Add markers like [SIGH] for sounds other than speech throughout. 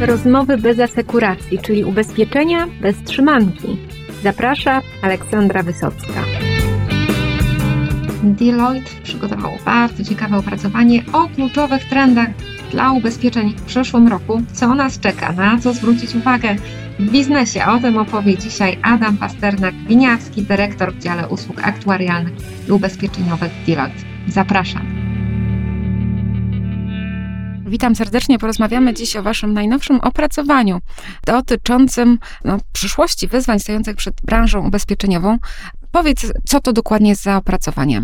Rozmowy bez asekuracji, czyli ubezpieczenia bez trzymanki. Zaprasza Aleksandra Wysocka. Deloitte przygotował bardzo ciekawe opracowanie o kluczowych trendach dla ubezpieczeń w przyszłym roku. Co nas czeka? Na co zwrócić uwagę w biznesie? O tym opowie dzisiaj Adam Pasternak-Winiawski, dyrektor w dziale usług aktuarialnych i ubezpieczeniowych Deloitte. Zapraszam. Witam serdecznie. Porozmawiamy dziś o Waszym najnowszym opracowaniu dotyczącym no, przyszłości wyzwań stojących przed branżą ubezpieczeniową. Powiedz, co to dokładnie jest za opracowanie?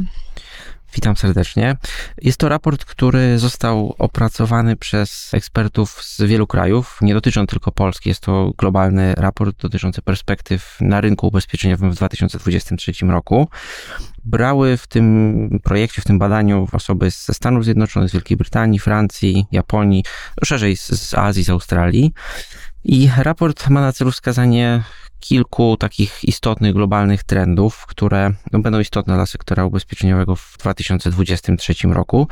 Witam serdecznie. Jest to raport, który został opracowany przez ekspertów z wielu krajów. Nie dotyczy on tylko Polski. Jest to globalny raport dotyczący perspektyw na rynku ubezpieczeniowym w 2023 roku. Brały w tym projekcie, w tym badaniu osoby ze Stanów Zjednoczonych, z Wielkiej Brytanii, Francji, Japonii, szerzej z, z Azji, z Australii. I raport ma na celu wskazanie kilku takich istotnych globalnych trendów, które no, będą istotne dla sektora ubezpieczeniowego w 2023 roku.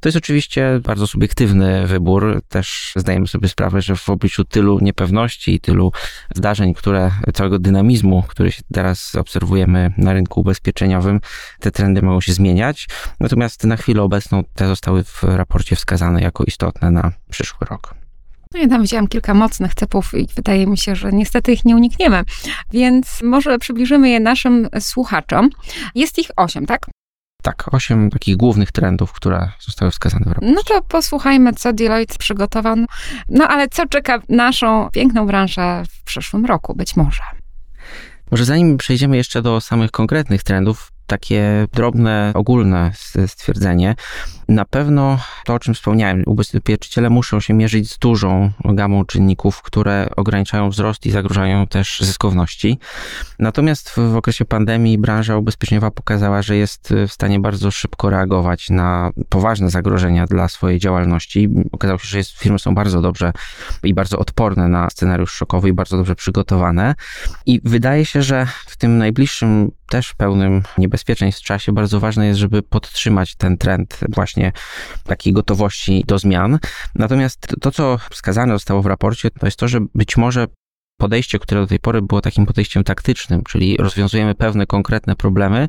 To jest oczywiście bardzo subiektywny wybór. Też zdajemy sobie sprawę, że w obliczu tylu niepewności i tylu zdarzeń, które, całego dynamizmu, który teraz obserwujemy na rynku ubezpieczeniowym, te trendy mogą się zmieniać. Natomiast na chwilę obecną te zostały w raporcie wskazane jako istotne na przyszły rok. No ja tam widziałam kilka mocnych typów i wydaje mi się, że niestety ich nie unikniemy. Więc może przybliżymy je naszym słuchaczom. Jest ich osiem, tak? Tak, osiem takich głównych trendów, które zostały wskazane w raporcie. No to posłuchajmy, co Deloitte przygotował. No ale co czeka naszą piękną branżę w przyszłym roku, być może. Może zanim przejdziemy jeszcze do samych konkretnych trendów, takie drobne, ogólne stwierdzenie. Na pewno to, o czym wspomniałem, ubezpieczyciele muszą się mierzyć z dużą gamą czynników, które ograniczają wzrost i zagrażają też zyskowności. Natomiast w okresie pandemii branża ubezpieczeniowa pokazała, że jest w stanie bardzo szybko reagować na poważne zagrożenia dla swojej działalności. Okazało się, że jest, firmy są bardzo dobrze i bardzo odporne na scenariusz szokowy i bardzo dobrze przygotowane. I wydaje się, że w tym najbliższym też pełnym niebezpieczeństw czasie bardzo ważne jest, żeby podtrzymać ten trend właśnie takiej gotowości do zmian. Natomiast to, co wskazane zostało w raporcie, to jest to, że być może podejście, które do tej pory było takim podejściem taktycznym, czyli rozwiązujemy pewne konkretne problemy,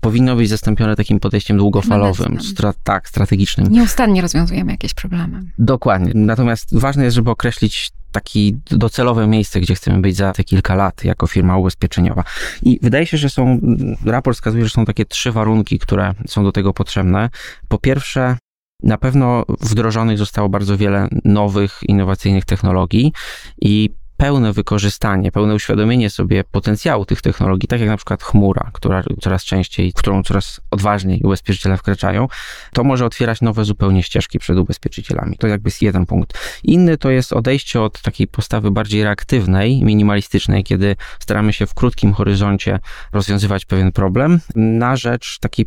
powinno być zastąpione takim podejściem długofalowym, stra tak, strategicznym. Nieustannie rozwiązujemy jakieś problemy. Dokładnie. Natomiast ważne jest, żeby określić takie docelowe miejsce, gdzie chcemy być za te kilka lat jako firma ubezpieczeniowa. I wydaje się, że są, raport wskazuje, że są takie trzy warunki, które są do tego potrzebne. Po pierwsze, na pewno wdrożonych zostało bardzo wiele nowych, innowacyjnych technologii i pełne wykorzystanie, pełne uświadomienie sobie potencjału tych technologii, tak jak na przykład chmura, która coraz częściej, którą coraz odważniej ubezpieczyciele wkraczają, to może otwierać nowe zupełnie ścieżki przed ubezpieczycielami. To jakby jest jeden punkt. Inny to jest odejście od takiej postawy bardziej reaktywnej, minimalistycznej, kiedy staramy się w krótkim horyzoncie rozwiązywać pewien problem, na rzecz takiej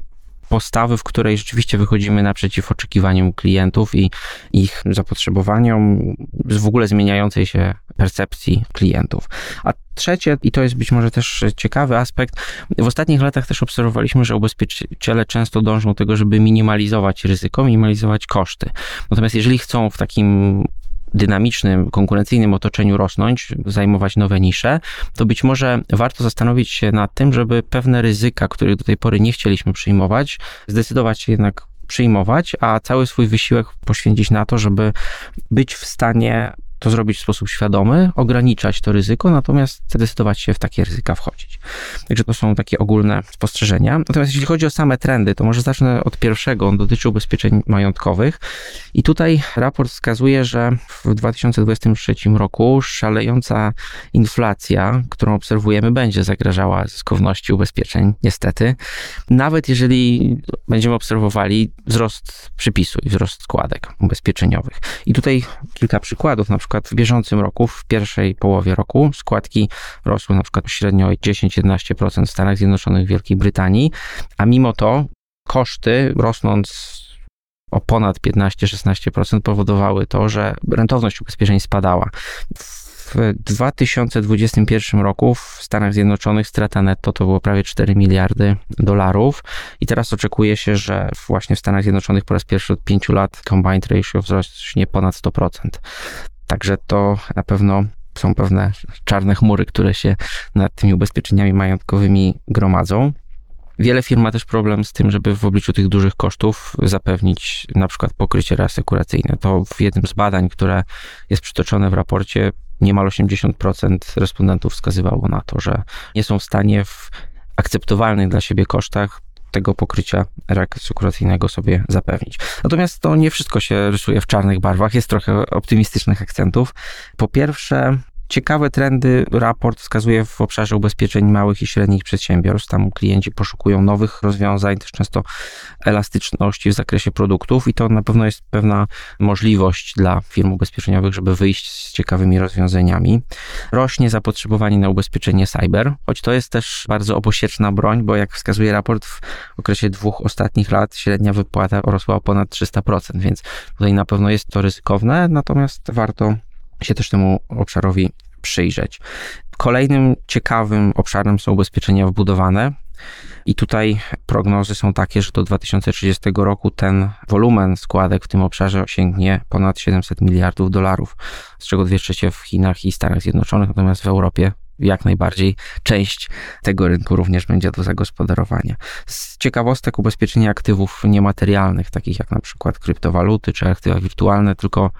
postawy, w której rzeczywiście wychodzimy naprzeciw oczekiwaniom klientów i ich zapotrzebowaniom, w ogóle zmieniającej się percepcji klientów. A trzecie, i to jest być może też ciekawy aspekt, w ostatnich latach też obserwowaliśmy, że ubezpieczyciele często dążą do tego, żeby minimalizować ryzyko, minimalizować koszty. Natomiast jeżeli chcą w takim dynamicznym, konkurencyjnym otoczeniu rosnąć, zajmować nowe nisze, to być może warto zastanowić się nad tym, żeby pewne ryzyka, których do tej pory nie chcieliśmy przyjmować, zdecydować się jednak przyjmować, a cały swój wysiłek poświęcić na to, żeby być w stanie to zrobić w sposób świadomy, ograniczać to ryzyko, natomiast zdecydować się w takie ryzyka wchodzić. Także to są takie ogólne spostrzeżenia. Natomiast jeśli chodzi o same trendy, to może zacznę od pierwszego. On dotyczy ubezpieczeń majątkowych. I tutaj raport wskazuje, że w 2023 roku szalejąca inflacja, którą obserwujemy, będzie zagrażała zyskowności ubezpieczeń, niestety. Nawet jeżeli będziemy obserwowali wzrost przypisu i wzrost składek ubezpieczeniowych. I tutaj kilka przykładów, na przykład przykład w bieżącym roku, w pierwszej połowie roku, składki rosły na przykład średnio 10-11% w Stanach Zjednoczonych, Wielkiej Brytanii, a mimo to koszty rosnąc o ponad 15-16% powodowały to, że rentowność ubezpieczeń spadała. W 2021 roku w Stanach Zjednoczonych strata netto to było prawie 4 miliardy dolarów i teraz oczekuje się, że właśnie w Stanach Zjednoczonych po raz pierwszy od 5 lat combined ratio wzrośnie ponad 100%. Także to na pewno są pewne czarne chmury, które się nad tymi ubezpieczeniami majątkowymi gromadzą. Wiele firm ma też problem z tym, żeby w obliczu tych dużych kosztów zapewnić na przykład pokrycie reasekuracyjne. To w jednym z badań, które jest przytoczone w raporcie, niemal 80% respondentów wskazywało na to, że nie są w stanie w akceptowalnych dla siebie kosztach tego pokrycia reasekuracyjnego sobie zapewnić. Natomiast to nie wszystko się rysuje w czarnych barwach, jest trochę optymistycznych akcentów. Po pierwsze, Ciekawe trendy raport wskazuje w obszarze ubezpieczeń małych i średnich przedsiębiorstw. Tam klienci poszukują nowych rozwiązań, też często elastyczności w zakresie produktów i to na pewno jest pewna możliwość dla firm ubezpieczeniowych, żeby wyjść z ciekawymi rozwiązaniami. Rośnie zapotrzebowanie na ubezpieczenie cyber, choć to jest też bardzo obosieczna broń, bo jak wskazuje raport, w okresie dwóch ostatnich lat średnia wypłata rosła o ponad 300%, więc tutaj na pewno jest to ryzykowne, natomiast warto się też temu obszarowi przyjrzeć. Kolejnym ciekawym obszarem są ubezpieczenia wbudowane. I tutaj prognozy są takie, że do 2030 roku ten wolumen składek w tym obszarze osiągnie ponad 700 miliardów dolarów, z czego dwie trzecie w Chinach i Stanach Zjednoczonych, natomiast w Europie jak najbardziej część tego rynku również będzie do zagospodarowania. Z ciekawostek ubezpieczenia aktywów niematerialnych, takich jak na przykład kryptowaluty czy aktywa wirtualne, tylko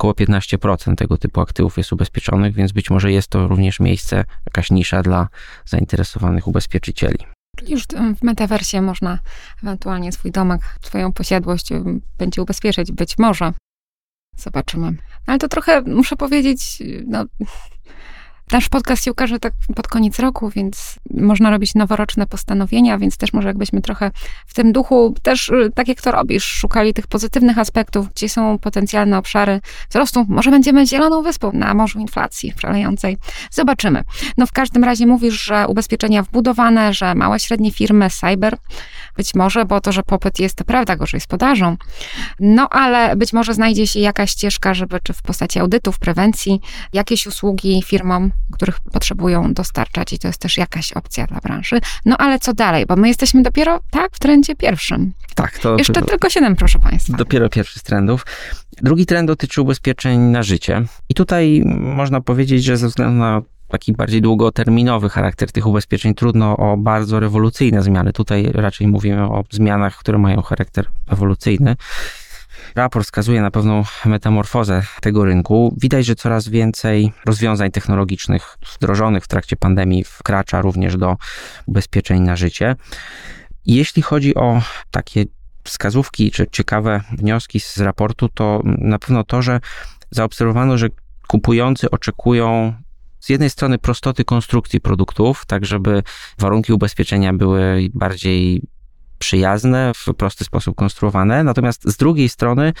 około 15% tego typu aktywów jest ubezpieczonych, więc być może jest to również miejsce, jakaś nisza dla zainteresowanych ubezpieczycieli. Już w metaversie można ewentualnie swój domek, swoją posiadłość będzie ubezpieczyć, być może. Zobaczymy. Ale to trochę, muszę powiedzieć, no, Nasz podcast się ukaże tak pod koniec roku, więc można robić noworoczne postanowienia, więc też może jakbyśmy trochę w tym duchu, też y, tak jak to robisz, szukali tych pozytywnych aspektów, gdzie są potencjalne obszary wzrostu. Może będziemy zieloną wyspą na morzu inflacji szalejącej. Zobaczymy. No w każdym razie mówisz, że ubezpieczenia wbudowane, że małe, średnie firmy, cyber, być może, bo to, że popyt jest, to prawda, gorzej z podażą. No ale być może znajdzie się jakaś ścieżka, żeby czy w postaci audytów, prewencji, jakieś usługi firmom których potrzebują dostarczać i to jest też jakaś opcja dla branży. No ale co dalej? Bo my jesteśmy dopiero tak w trendzie pierwszym. Tak, to. Jeszcze to, tylko siedem, proszę Państwa. Dopiero pierwszy z trendów. Drugi trend dotyczy ubezpieczeń na życie. I tutaj można powiedzieć, że ze względu na taki bardziej długoterminowy charakter tych ubezpieczeń, trudno o bardzo rewolucyjne zmiany. Tutaj raczej mówimy o zmianach, które mają charakter ewolucyjny. Raport wskazuje na pewną metamorfozę tego rynku. Widać, że coraz więcej rozwiązań technologicznych wdrożonych w trakcie pandemii wkracza również do ubezpieczeń na życie. Jeśli chodzi o takie wskazówki czy ciekawe wnioski z raportu, to na pewno to, że zaobserwowano, że kupujący oczekują z jednej strony prostoty konstrukcji produktów, tak żeby warunki ubezpieczenia były bardziej przyjazne, w prosty sposób konstruowane, natomiast z drugiej strony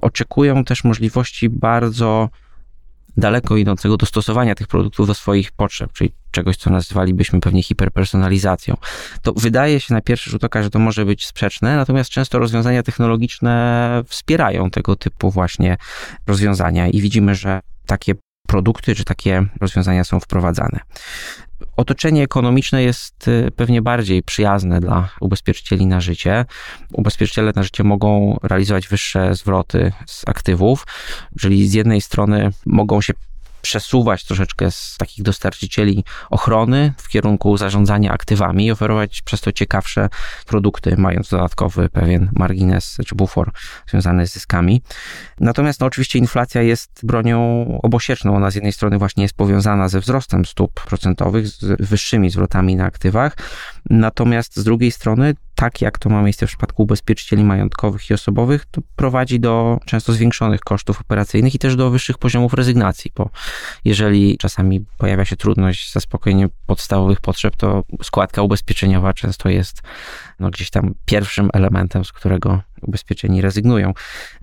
oczekują też możliwości bardzo daleko idącego dostosowania tych produktów do swoich potrzeb, czyli czegoś, co nazywalibyśmy pewnie hiperpersonalizacją. To wydaje się na pierwszy rzut oka, że to może być sprzeczne, natomiast często rozwiązania technologiczne wspierają tego typu właśnie rozwiązania i widzimy, że takie produkty czy takie rozwiązania są wprowadzane. Otoczenie ekonomiczne jest y, pewnie bardziej przyjazne dla ubezpieczycieli na życie. Ubezpieczyciele na życie mogą realizować wyższe zwroty z aktywów, czyli z jednej strony mogą się przesuwać troszeczkę z takich dostarczycieli ochrony w kierunku zarządzania aktywami i oferować przez to ciekawsze produkty, mając dodatkowy pewien margines czy bufor związany z zyskami. Natomiast no, oczywiście inflacja jest bronią obosieczną. Ona z jednej strony właśnie jest powiązana ze wzrostem stóp procentowych, z wyższymi zwrotami na aktywach, natomiast z drugiej strony tak jak to ma miejsce w przypadku ubezpieczycieli majątkowych i osobowych, to prowadzi do często zwiększonych kosztów operacyjnych i też do wyższych poziomów rezygnacji, bo jeżeli czasami pojawia się trudność zaspokojenia podstawowych potrzeb, to składka ubezpieczeniowa często jest no, gdzieś tam pierwszym elementem, z którego ubezpieczeni rezygnują.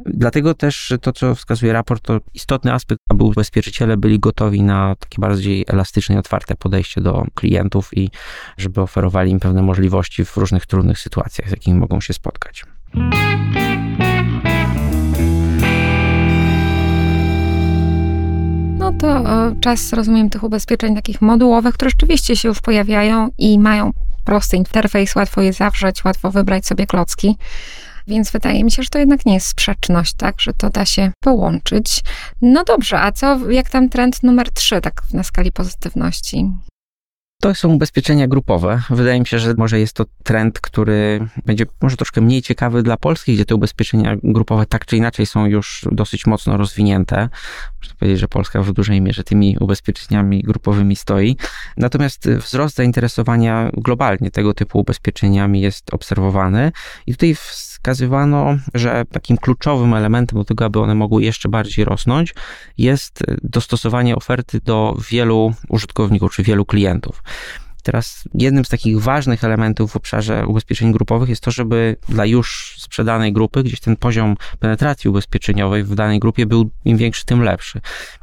Dlatego też to, co wskazuje raport, to istotny aspekt, aby ubezpieczyciele byli gotowi na takie bardziej elastyczne i otwarte podejście do klientów i żeby oferowali im pewne możliwości w różnych trudnych sytuacjach, z jakimi mogą się spotkać. No to e, czas, rozumiem, tych ubezpieczeń takich modułowych, które rzeczywiście się już pojawiają i mają prosty interfejs, łatwo je zawrzeć, łatwo wybrać sobie klocki. Więc wydaje mi się, że to jednak nie jest sprzeczność, tak, że to da się połączyć. No dobrze, a co, jak tam trend numer 3, tak na skali pozytywności? To są ubezpieczenia grupowe. Wydaje mi się, że może jest to trend, który będzie może troszkę mniej ciekawy dla Polski, gdzie te ubezpieczenia grupowe tak czy inaczej są już dosyć mocno rozwinięte. Można powiedzieć, że Polska w dużej mierze tymi ubezpieczeniami grupowymi stoi. Natomiast wzrost zainteresowania globalnie tego typu ubezpieczeniami jest obserwowany i tutaj wskazywano, że takim kluczowym elementem do tego, aby one mogły jeszcze bardziej rosnąć, jest dostosowanie oferty do wielu użytkowników czy wielu klientów. Teraz jednym z takich ważnych elementów w obszarze ubezpieczeń grupowych jest to, żeby dla już sprzedanej grupy gdzieś ten poziom penetracji ubezpieczeniowej w danej grupie był im większy, tym lepszy.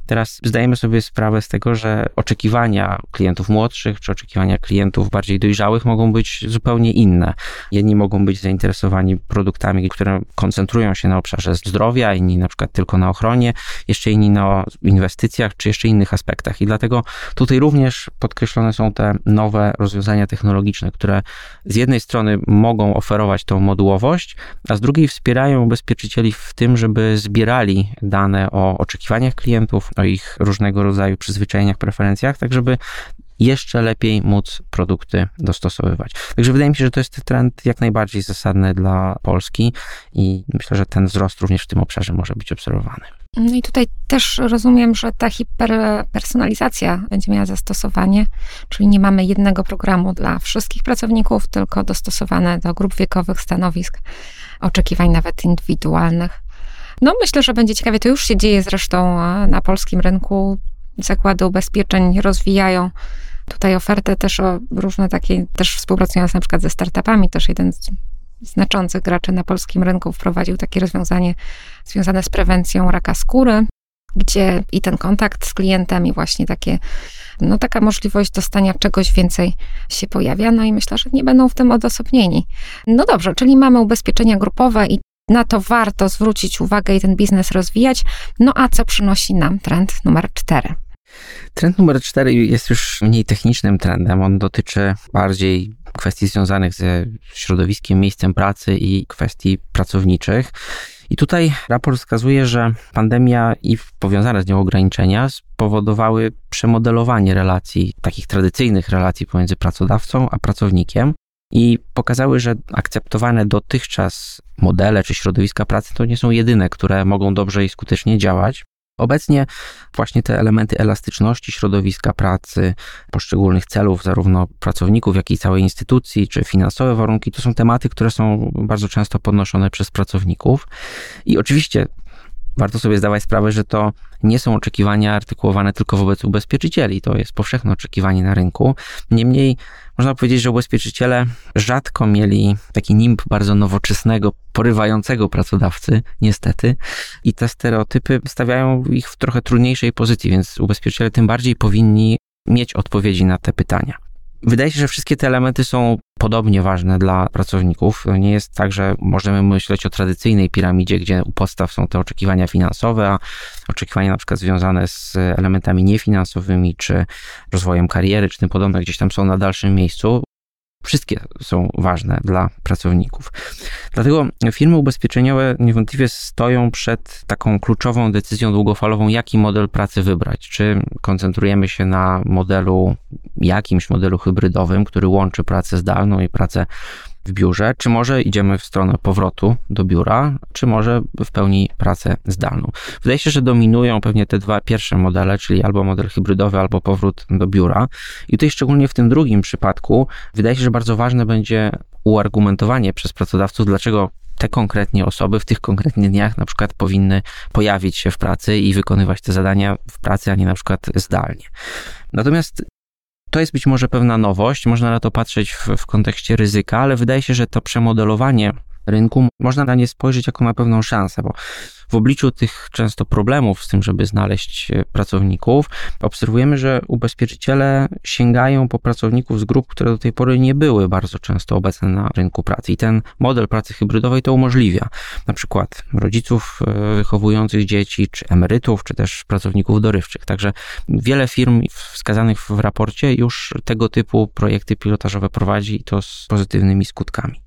Teraz zdajemy sobie sprawę z tego, że oczekiwania klientów młodszych czy oczekiwania klientów bardziej dojrzałych mogą być zupełnie inne. Jedni mogą być zainteresowani produktami, które koncentrują się na obszarze zdrowia, inni na przykład tylko na ochronie, jeszcze inni na inwestycjach czy jeszcze innych aspektach. I dlatego tutaj również podkreślone są te nowe rozwiązania technologiczne, które z jednej strony mogą oferować tą modułowość, a z drugiej wspierają ubezpieczycieli w tym, żeby zbierali dane o oczekiwaniach klientów, o ich różnego rodzaju przyzwyczajeniach, preferencjach, tak żeby jeszcze lepiej móc produkty dostosowywać. Także wydaje mi się, że to jest trend jak najbardziej zasadny dla Polski i myślę, że ten wzrost również w tym obszarze może być obserwowany. No i tutaj też rozumiem, że ta hiperpersonalizacja będzie miała zastosowanie, czyli nie mamy jednego programu dla wszystkich pracowników, tylko dostosowane do grup wiekowych, stanowisk, oczekiwań nawet indywidualnych. No myślę, że będzie ciekawie. To już się dzieje zresztą na polskim rynku. Zakłady ubezpieczeń rozwijają tutaj ofertę też o różne takie, też współpracując na przykład ze startupami, też jeden z znaczących graczy na polskim rynku wprowadził takie rozwiązanie związane z prewencją raka skóry, gdzie i ten kontakt z klientem i właśnie takie, no taka możliwość dostania czegoś więcej się pojawia, no i myślę, że nie będą w tym odosobnieni. No dobrze, czyli mamy ubezpieczenia grupowe i na to warto zwrócić uwagę i ten biznes rozwijać. No a co przynosi nam trend numer cztery? Trend numer cztery jest już mniej technicznym trendem. On dotyczy bardziej kwestii związanych ze środowiskiem, miejscem pracy i kwestii pracowniczych. I tutaj raport wskazuje, że pandemia i powiązane z nią ograniczenia spowodowały przemodelowanie relacji, takich tradycyjnych relacji pomiędzy pracodawcą a pracownikiem i pokazały, że akceptowane dotychczas modele czy środowiska pracy to nie są jedyne, które mogą dobrze i skutecznie działać. Obecnie właśnie te elementy elastyczności środowiska pracy, poszczególnych celów, zarówno pracowników, jak i całej instytucji, czy finansowe warunki, to są tematy, które są bardzo często podnoszone przez pracowników. I oczywiście warto sobie zdawać sprawę, że to nie są oczekiwania artykułowane tylko wobec ubezpieczycieli. To jest powszechne oczekiwanie na rynku. Niemniej można powiedzieć, że ubezpieczyciele rzadko mieli taki nimb bardzo nowoczesnego, porywającego pracodawcy, niestety. I te stereotypy stawiają ich w trochę trudniejszej pozycji, więc ubezpieczyciele tym bardziej powinni mieć odpowiedzi na te pytania. Wydaje się, że wszystkie te elementy są podobnie ważne dla pracowników. Nie jest tak, że możemy myśleć o tradycyjnej piramidzie, gdzie u podstaw są te oczekiwania finansowe, a oczekiwania na przykład związane z elementami niefinansowymi, czy rozwojem kariery, czy tym podobne, gdzieś tam są na dalszym miejscu. Wszystkie są ważne dla pracowników. Dlatego firmy ubezpieczeniowe niewątpliwie stoją przed taką kluczową decyzją długofalową, jaki model pracy wybrać. Czy koncentrujemy się na modelu, jakimś modelu hybrydowym, który łączy pracę zdalną i pracę w biurze, czy może idziemy w stronę powrotu do biura, czy może w pełni pracę zdalną. Wydaje się, że dominują pewnie te dwa pierwsze modele, czyli albo model hybrydowy, albo powrót do biura. I tutaj szczególnie w tym drugim przypadku wydaje się, że bardzo ważne będzie uargumentowanie przez pracodawców, dlaczego te konkretnie osoby w tych konkretnych dniach na przykład powinny pojawić się w pracy i wykonywać te zadania w pracy, a nie na przykład zdalnie. Natomiast to jest być może pewna nowość, można na to patrzeć w, w kontekście ryzyka, ale wydaje się, że to przemodelowanie rynku można na nie spojrzeć jako na pewną szansę, bo w obliczu tych często problemów z tym, żeby znaleźć e, pracowników, obserwujemy, że ubezpieczyciele sięgają po pracowników z grup, które do tej pory nie były bardzo często obecne na rynku pracy. I ten model pracy hybrydowej to umożliwia. Na przykład rodziców e, wychowujących dzieci, czy emerytów, czy też pracowników dorywczych. Także wiele firm wskazanych w raporcie już tego typu projekty pilotażowe prowadzi i to z pozytywnymi skutkami.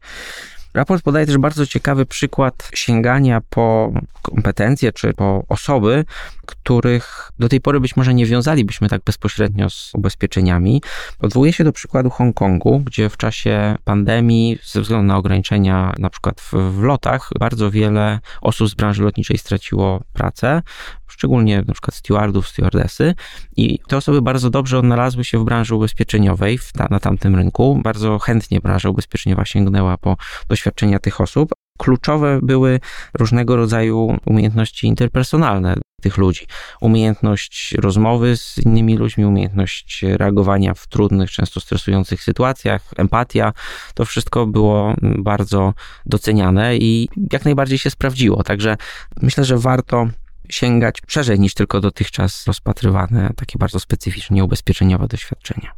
Raport podaje też bardzo ciekawy przykład sięgania po kompetencje czy po osoby, których do tej pory być może nie wiązalibyśmy tak bezpośrednio z ubezpieczeniami. Odwołuje się do przykładu Hongkongu, gdzie w czasie pandemii, ze względu na ograniczenia na przykład w, w lotach, bardzo wiele osób z branży lotniczej straciło pracę, szczególnie na przykład stewardów, stewardesy i te osoby bardzo dobrze odnalazły się w branży ubezpieczeniowej w, na, na tamtym rynku. Bardzo chętnie branża ubezpieczeniowa sięgnęła po doświadczenia tych osób, kluczowe były różnego rodzaju umiejętności interpersonalne tych ludzi. Umiejętność rozmowy z innymi ludźmi, umiejętność reagowania w trudnych, często stresujących sytuacjach, empatia. To wszystko było bardzo doceniane i jak najbardziej się sprawdziło. Także myślę, że warto sięgać szerzej niż tylko dotychczas rozpatrywane takie bardzo specyficznie ubezpieczeniowe doświadczenia.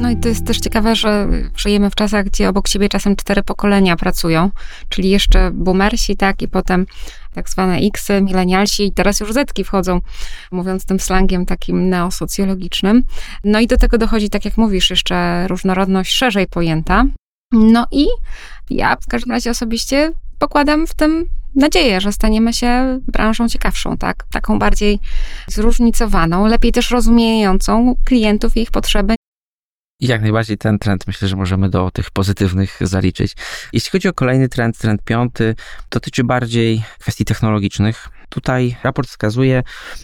No i to jest też ciekawe, że żyjemy w czasach, gdzie obok siebie czasem cztery pokolenia pracują, czyli jeszcze boomersi, tak, i potem tak zwane X, milenialsi i teraz już Zetki wchodzą, mówiąc tym slangiem takim neosocjologicznym. No i do tego dochodzi, tak jak mówisz, jeszcze różnorodność szerzej pojęta. No i ja w każdym razie osobiście pokładam w tym nadzieję, że staniemy się branżą ciekawszą, tak? Taką bardziej zróżnicowaną, lepiej też rozumiejącą klientów i ich potrzeby. Jak najbardziej ten trend myślę, że możemy do tych pozytywnych zaliczyć. Jeśli chodzi o kolejny trend, trend piąty, dotyczy bardziej kwestii technologicznych. Tutaj raport wskazuje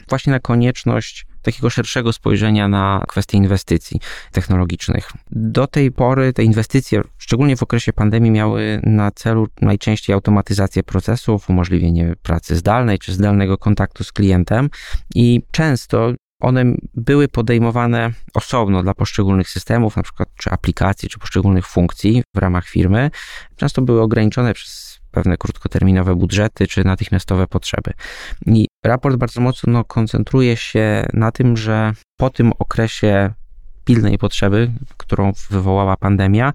właśnie na konieczność takiego szerszego spojrzenia na kwestie inwestycji technologicznych. Do tej pory te inwestycje, szczególnie w okresie pandemii, miały na celu najczęściej automatyzację procesów, umożliwienie pracy zdalnej czy zdalnego kontaktu z klientem i często one były podejmowane osobno dla poszczególnych systemów, na przykład czy aplikacji, czy poszczególnych funkcji w ramach firmy. Często były ograniczone przez pewne krótkoterminowe budżety czy natychmiastowe potrzeby. I raport bardzo mocno koncentruje się na tym, że po tym okresie pilnej potrzeby, którą wywołała pandemia,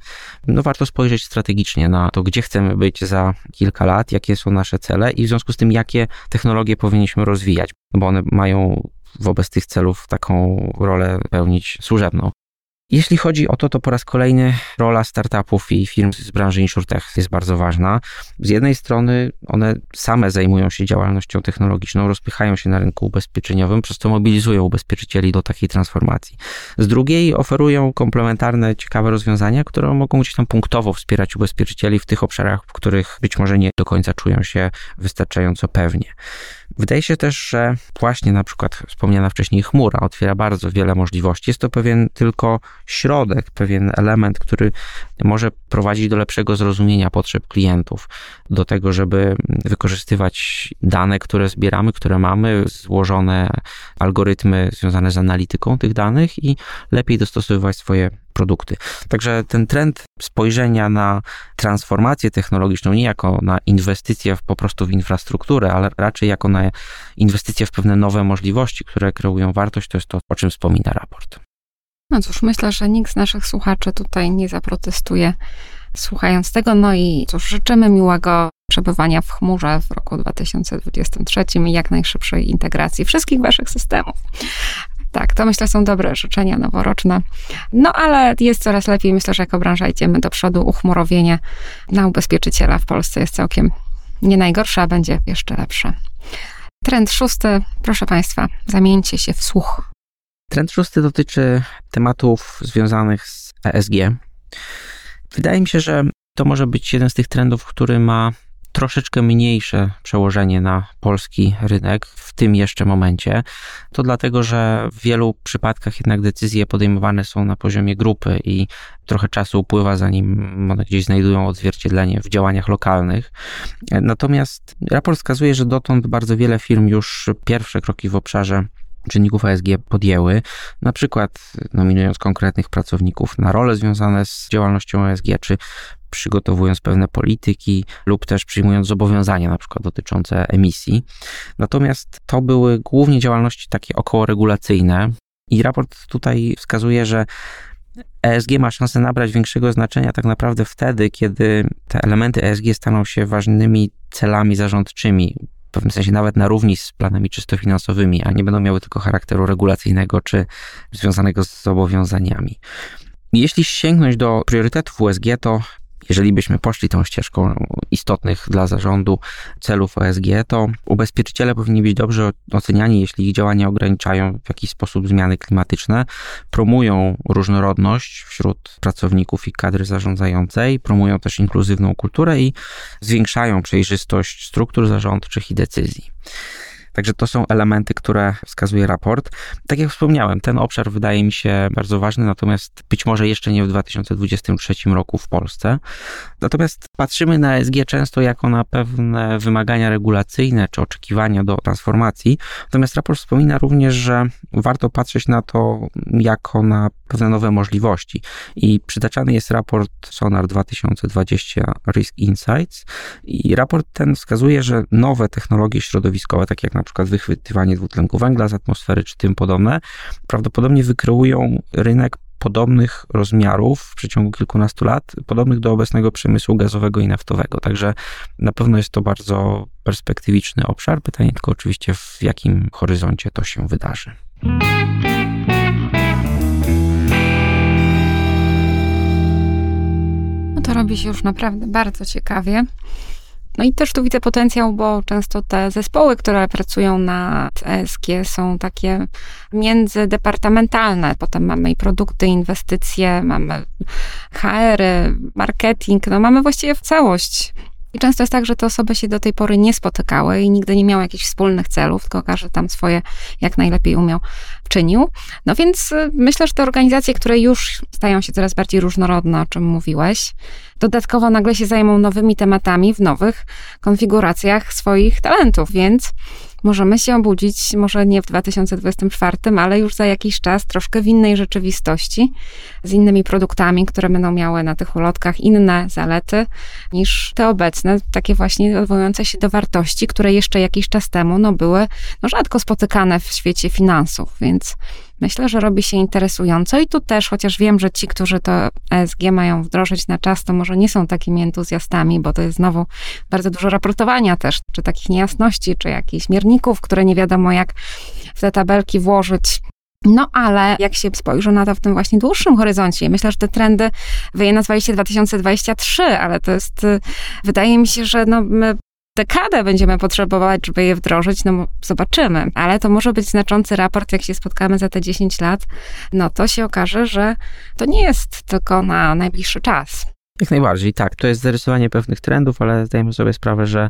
no warto spojrzeć strategicznie na to, gdzie chcemy być za kilka lat, jakie są nasze cele i w związku z tym, jakie technologie powinniśmy rozwijać, bo one mają wobec tych celów taką rolę pełnić służebną. Jeśli chodzi o to, to po raz kolejny rola startupów i firm z branży insurtech jest bardzo ważna. Z jednej strony one same zajmują się działalnością technologiczną, rozpychają się na rynku ubezpieczeniowym, przez co mobilizują ubezpieczycieli do takiej transformacji. Z drugiej oferują komplementarne, ciekawe rozwiązania, które mogą gdzieś tam punktowo wspierać ubezpieczycieli w tych obszarach, w których być może nie do końca czują się wystarczająco pewnie. Wydaje się też, że właśnie na przykład wspomniana wcześniej chmura otwiera bardzo wiele możliwości. Jest to pewien tylko środek, pewien element, który może prowadzić do lepszego zrozumienia potrzeb klientów, do tego, żeby wykorzystywać dane, które zbieramy, które mamy, złożone algorytmy związane z analityką tych danych i lepiej dostosowywać swoje produkty. Także ten trend spojrzenia na transformację technologiczną nie jako na inwestycje w, po prostu w infrastrukturę, ale raczej jako na inwestycje w pewne nowe możliwości, które kreują wartość, to jest to, o czym wspomina raport. No cóż, myślę, że nikt z naszych słuchaczy tutaj nie zaprotestuje słuchając tego. No i cóż, życzymy miłego przebywania w chmurze w roku 2023 i jak najszybszej integracji wszystkich waszych systemów. Tak, to myślę są dobre życzenia noworoczne. No ale jest coraz lepiej. Myślę, że jako branża idziemy do przodu. Uchmurowienie na ubezpieczyciela w Polsce jest całkiem nie najgorsze, a będzie jeszcze lepsze. Trend szósty, proszę Państwa, zamieńcie się w słuch. Trend szósty dotyczy tematów związanych z ESG. Wydaje mi się, że to może być jeden z tych trendów, który ma troszeczkę mniejsze przełożenie na polski rynek w tym jeszcze momencie. To dlatego, że w wielu przypadkach jednak decyzje podejmowane są na poziomie grupy i trochę czasu upływa, zanim one gdzieś znajdują odzwierciedlenie w działaniach lokalnych. Natomiast raport wskazuje, że dotąd bardzo wiele firm już pierwsze kroki w obszarze czynników ESG podjęły, na przykład nominując konkretnych pracowników na role związane z działalnością ESG, czy przygotowując pewne polityki lub też przyjmując zobowiązania na przykład dotyczące emisji. Natomiast to były głównie działalności takie okołoregulacyjne i raport tutaj wskazuje, że ESG ma szansę nabrać większego znaczenia tak naprawdę wtedy, kiedy te elementy ESG staną się ważnymi celami zarządczymi pewnym sensie nawet na równi z planami czysto finansowymi, a nie będą miały tylko charakteru regulacyjnego czy związanego z zobowiązaniami. Jeśli sięgnąć do priorytetów USG, to jeżeli byśmy poszli tą ścieżką istotnych dla zarządu celów OSG, to ubezpieczyciele powinni być dobrze oceniani, jeśli ich działania ograniczają w jakiś sposób zmiany klimatyczne, promują różnorodność wśród pracowników i kadry zarządzającej, promują też inkluzywną kulturę i zwiększają przejrzystość struktur zarządczych i decyzji. Także to są elementy, które wskazuje raport. Tak jak wspomniałem, ten obszar wydaje mi się bardzo ważny, natomiast być może jeszcze nie w 2023 roku w Polsce. Natomiast patrzymy na ESG często jako na pewne wymagania regulacyjne czy oczekiwania do transformacji. Natomiast raport wspomina również, że warto patrzeć na to jako na pewne nowe możliwości. I przytaczany jest raport Sonar 2020 Risk Insights. I raport ten wskazuje, że nowe technologie środowiskowe, takie jak na przykład wychwytywanie dwutlenku węgla z atmosfery czy tym podobne, prawdopodobnie wykreują rynek podobnych rozmiarów w przeciągu kilkunastu lat, podobnych do obecnego przemysłu gazowego i naftowego. Także na pewno jest to bardzo perspektywiczny obszar. Pytanie tylko oczywiście, w jakim horyzoncie to się wydarzy. No to robi się już naprawdę bardzo ciekawie. No i też tu widzę potencjał, bo często te zespoły, które pracują nad ESG są takie międzydepartamentalne. Potem mamy i produkty, inwestycje, mamy HR, marketing, no mamy właściwie w całość i często jest tak, że te osoby się do tej pory nie spotykały i nigdy nie miały jakichś wspólnych celów, tylko każdy tam swoje jak najlepiej umiał, czynił. No więc y, myślę, że te organizacje, które już stają się coraz bardziej różnorodne, o czym mówiłeś, dodatkowo nagle się zajmą nowymi tematami w nowych konfiguracjach swoich talentów, więc możemy się obudzić może nie w 2024, ale już za jakiś czas troszkę w innej rzeczywistości, z innymi produktami, które będą miały na tych ulotkach inne zalety niż te obecne, takie właśnie odwołujące się do wartości, które jeszcze jakiś czas temu no, były no, rzadko spotykane w świecie finansów, więc myślę, że robi się interesująco i tu też, chociaż wiem, że ci, którzy to ESG mają wdrożyć na czas, to może nie są takimi entuzjastami, bo to jest znowu bardzo dużo raportowania też, czy takich niejasności, czy jakichś mierników, które nie wiadomo jak w te tabelki włożyć. No ale jak się spojrzy na to w tym właśnie dłuższym horyzoncie, myślę, że te trendy, wy je nazwaliście 2023, ale to jest, y, wydaje mi się, że no my dekadę będziemy potrzebować, żeby je wdrożyć, no zobaczymy. Ale to może być znaczący raport, jak się spotkamy za te 10 lat, no to się okaże, że to nie jest tylko na najbliższy czas. Jak najbardziej, tak. To jest zarysowanie pewnych trendów, ale zdajemy sobie sprawę, że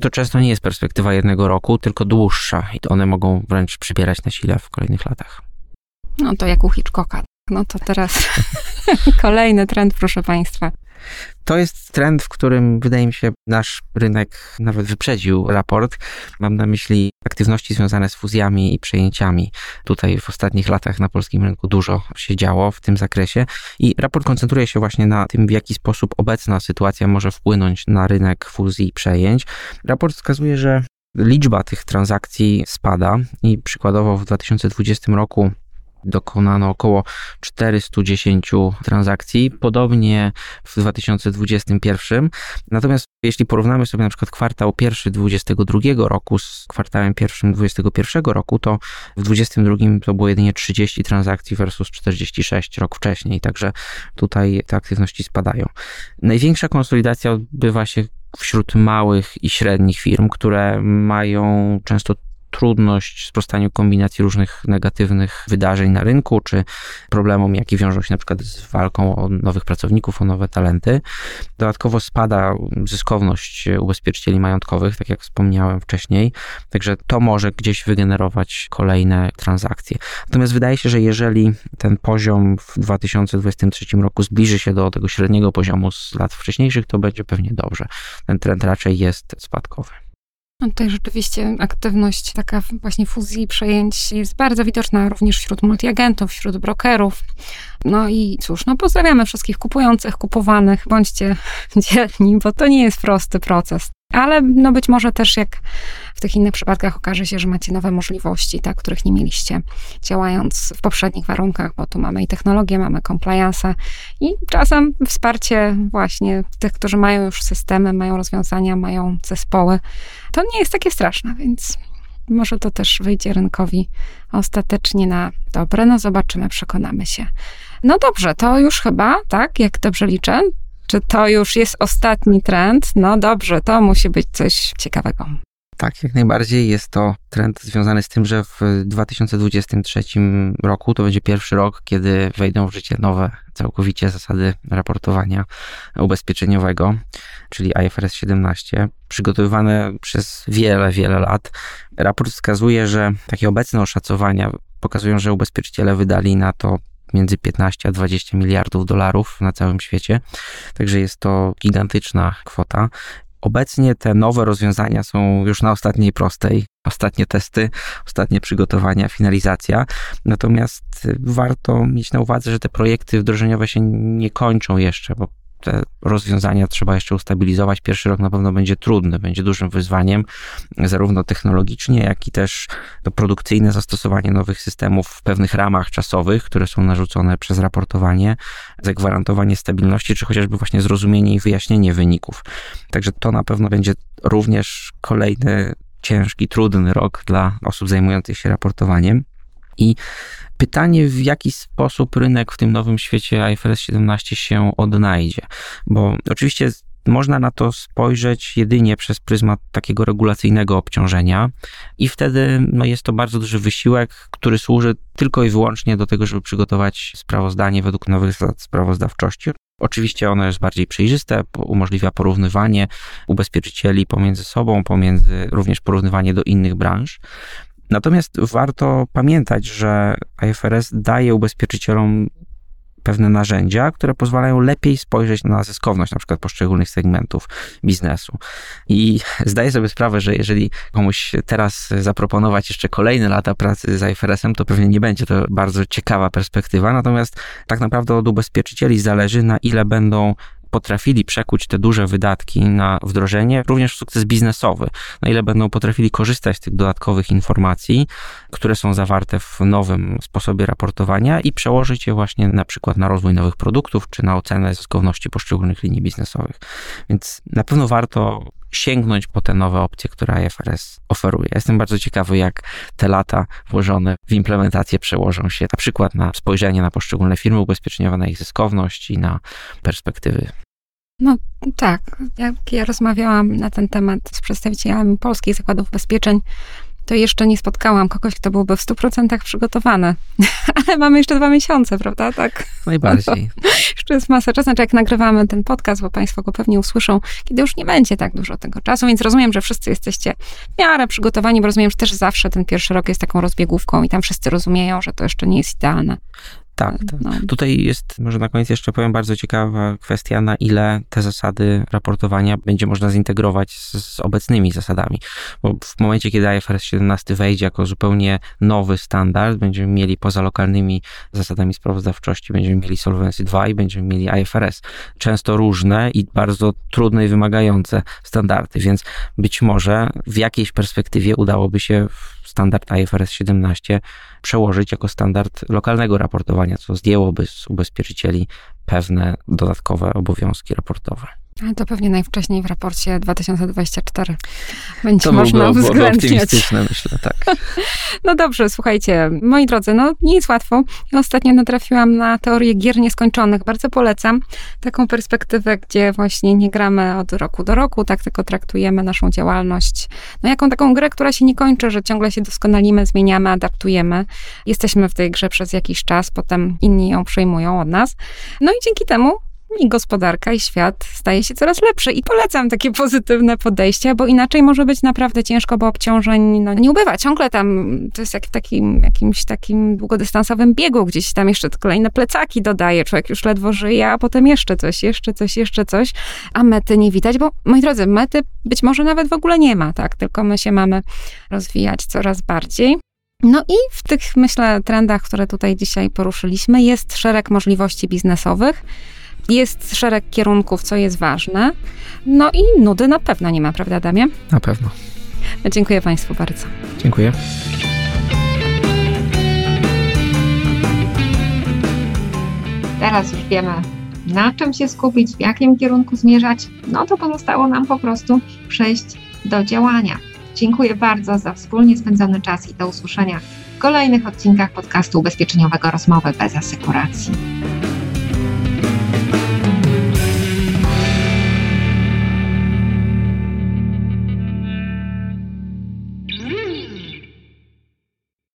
to często nie jest perspektywa jednego roku, tylko dłuższa i one mogą wręcz przybierać na sile w kolejnych latach. No to jak u Hitchcocka. No to teraz [LAUGHS] kolejny trend, proszę Państwa. To jest trend, w którym wydaje mi się nasz rynek nawet wyprzedził raport. Mam na myśli aktywności związane z fuzjami i przejęciami. Tutaj w ostatnich latach na polskim rynku dużo się działo w tym zakresie i raport koncentruje się właśnie na tym, w jaki sposób obecna sytuacja może wpłynąć na rynek fuzji i przejęć. Raport wskazuje, że liczba tych transakcji spada i przykładowo w 2020 roku dokonano około 410 transakcji, podobnie w 2021. Natomiast jeśli porównamy sobie na przykład kwartał pierwszy 2022 roku z kwartałem pierwszym 2021 roku, to w 2022 to było jedynie 30 transakcji versus 46 rok wcześniej, także tutaj te aktywności spadają. Największa konsolidacja odbywa się wśród małych i średnich firm, które mają często trudność w sprostaniu kombinacji różnych negatywnych wydarzeń na rynku, czy problemom, jakie wiążą się na przykład z walką o nowych pracowników, o nowe talenty. Dodatkowo spada zyskowność ubezpieczycieli majątkowych, tak jak wspomniałem wcześniej, także to może gdzieś wygenerować kolejne transakcje. Natomiast wydaje się, że jeżeli ten poziom w 2023 roku zbliży się do tego średniego poziomu z lat wcześniejszych, to będzie pewnie dobrze. Ten trend raczej jest spadkowy. No tutaj rzeczywiście aktywność taka właśnie fuzji przejęć jest bardzo widoczna również wśród multiagentów, wśród brokerów. No i cóż, no pozdrawiamy wszystkich kupujących, kupowanych. Bądźcie [LAUGHS] dzielni, bo to nie jest prosty proces. Ale no być może też jak w tych innych przypadkach okaże się, że macie nowe możliwości, tak, których nie mieliście działając w poprzednich warunkach, bo tu mamy i technologię, mamy compliance i czasem wsparcie właśnie tych, którzy mają już systemy, mają rozwiązania, mają zespoły. To nie jest takie straszne, więc może to też wyjdzie rynkowi ostatecznie na dobre. No zobaczymy, przekonamy się. No dobrze, to już chyba, tak, jak dobrze liczę, czy to już jest ostatni trend? No dobrze, to musi być coś ciekawego. Tak, jak najbardziej jest to trend związany z tym, że w 2023 roku to będzie pierwszy rok, kiedy wejdą w życie nowe całkowicie zasady raportowania ubezpieczeniowego, czyli IFRS 17, przygotowywane przez wiele, wiele lat. Raport wskazuje, że takie obecne oszacowania pokazują, że ubezpieczyciele wydali na to między 15 a 20 miliardów dolarów na całym świecie. Także jest to gigantyczna kwota. Obecnie te nowe rozwiązania są już na ostatniej prostej. Ostatnie testy, ostatnie przygotowania, finalizacja. Natomiast warto mieć na uwadze, że te projekty wdrożeniowe się nie kończą jeszcze, bo te rozwiązania trzeba jeszcze ustabilizować. Pierwszy rok na pewno będzie trudny, będzie dużym wyzwaniem, zarówno technologicznie, jak i też to produkcyjne zastosowanie nowych systemów w pewnych ramach czasowych, które są narzucone przez raportowanie, zagwarantowanie stabilności, czy chociażby właśnie zrozumienie i wyjaśnienie wyników. Także to na pewno będzie również kolejny ciężki, trudny rok dla osób zajmujących się raportowaniem. I Pytanie, w jaki sposób rynek w tym nowym świecie IFRS 17 się odnajdzie, bo oczywiście można na to spojrzeć jedynie przez pryzmat takiego regulacyjnego obciążenia i wtedy no, jest to bardzo duży wysiłek, który służy tylko i wyłącznie do tego, żeby przygotować sprawozdanie według nowych zasad sprawozdawczości. Oczywiście ono jest bardziej przejrzyste, umożliwia porównywanie ubezpieczycieli pomiędzy sobą, pomiędzy również porównywanie do innych branż. Natomiast warto pamiętać, że IFRS daje ubezpieczycielom pewne narzędzia, które pozwalają lepiej spojrzeć na zyskowność na przykład poszczególnych segmentów biznesu. I zdaję sobie sprawę, że jeżeli komuś teraz zaproponować jeszcze kolejne lata pracy z IFRS-em, to pewnie nie będzie to bardzo ciekawa perspektywa. Natomiast tak naprawdę od ubezpieczycieli zależy, na ile będą potrafili przekuć te duże wydatki na wdrożenie, również w sukces biznesowy. Na ile będą potrafili korzystać z tych dodatkowych informacji, które są zawarte w nowym sposobie raportowania i przełożyć je właśnie na przykład na rozwój nowych produktów, czy na ocenę zyskowności poszczególnych linii biznesowych. Więc na pewno warto sięgnąć po te nowe opcje, które IFRS oferuje. Jestem bardzo ciekawy, jak te lata włożone w implementację przełożą się na przykład na spojrzenie na poszczególne firmy ubezpieczeniowe, na ich zyskowność i na perspektywy. No tak, jak ja rozmawiałam na ten temat z przedstawicielami polskich zakładów ubezpieczeń, to jeszcze nie spotkałam kogoś, kto byłby w 100% przygotowany. [LAUGHS] Ale mamy jeszcze dwa miesiące, prawda? Tak. Najbardziej. No [LAUGHS] jeszcze jest masa czasu, znaczy jak nagrywamy ten podcast, bo Państwo go pewnie usłyszą, kiedy już nie będzie tak dużo tego czasu, więc rozumiem, że wszyscy jesteście w miarę przygotowani, bo rozumiem, że też zawsze ten pierwszy rok jest taką rozbiegówką i tam wszyscy rozumieją, że to jeszcze nie jest idealne. Tak, tak. No. Tutaj jest, może na koniec jeszcze powiem, bardzo ciekawa kwestia, na ile te zasady raportowania będzie można zintegrować z, z, obecnymi zasadami. Bo w momencie, kiedy IFRS 17 wejdzie jako zupełnie nowy standard, będziemy mieli poza lokalnymi zasadami sprawozdawczości, będziemy mieli Solvency 2 i będziemy mieli IFRS. Często różne i bardzo trudne i wymagające standardy, więc być może w jakiejś perspektywie udałoby się standard IFRS 17 przełożyć jako standard lokalnego raportowania, co zdjęłoby z ubezpieczycieli pewne dodatkowe obowiązki raportowe. Ale to pewnie najwcześniej w raporcie 2024 będzie to można byłoby, uwzględniać. optymistyczne, myślę, tak. [LAUGHS] no dobrze, słuchajcie, moi drodzy, no nie jest łatwo. Ja ostatnio natrafiłam na teorię gier nieskończonych. Bardzo polecam taką perspektywę, gdzie właśnie nie gramy od roku do roku, tak tylko traktujemy naszą działalność, no jaką taką grę, która się nie kończy, że ciągle się doskonalimy, zmieniamy, adaptujemy. Jesteśmy w tej grze przez jakiś czas, potem inni ją przejmują od nas. No i dzięki temu i gospodarka, i świat staje się coraz lepszy. I polecam takie pozytywne podejście, bo inaczej może być naprawdę ciężko, bo obciążeń no, nie ubywa. Ciągle tam, to jest jak w takim, jakimś takim długodystansowym biegu, gdzieś tam jeszcze kolejne plecaki dodaje, człowiek już ledwo żyje, a potem jeszcze coś, jeszcze coś, jeszcze coś, a mety nie widać, bo moi drodzy, mety być może nawet w ogóle nie ma, tak, tylko my się mamy rozwijać coraz bardziej. No i w tych, myślę, trendach, które tutaj dzisiaj poruszyliśmy, jest szereg możliwości biznesowych, jest szereg kierunków, co jest ważne. No i nudy na pewno nie ma, prawda, Damie? Na pewno. Dziękuję Państwu bardzo. Dziękuję. Teraz już wiemy, na czym się skupić, w jakim kierunku zmierzać. No to pozostało nam po prostu przejść do działania. Dziękuję bardzo za wspólnie spędzony czas i do usłyszenia w kolejnych odcinkach podcastu ubezpieczeniowego Rozmowy bez asekuracji.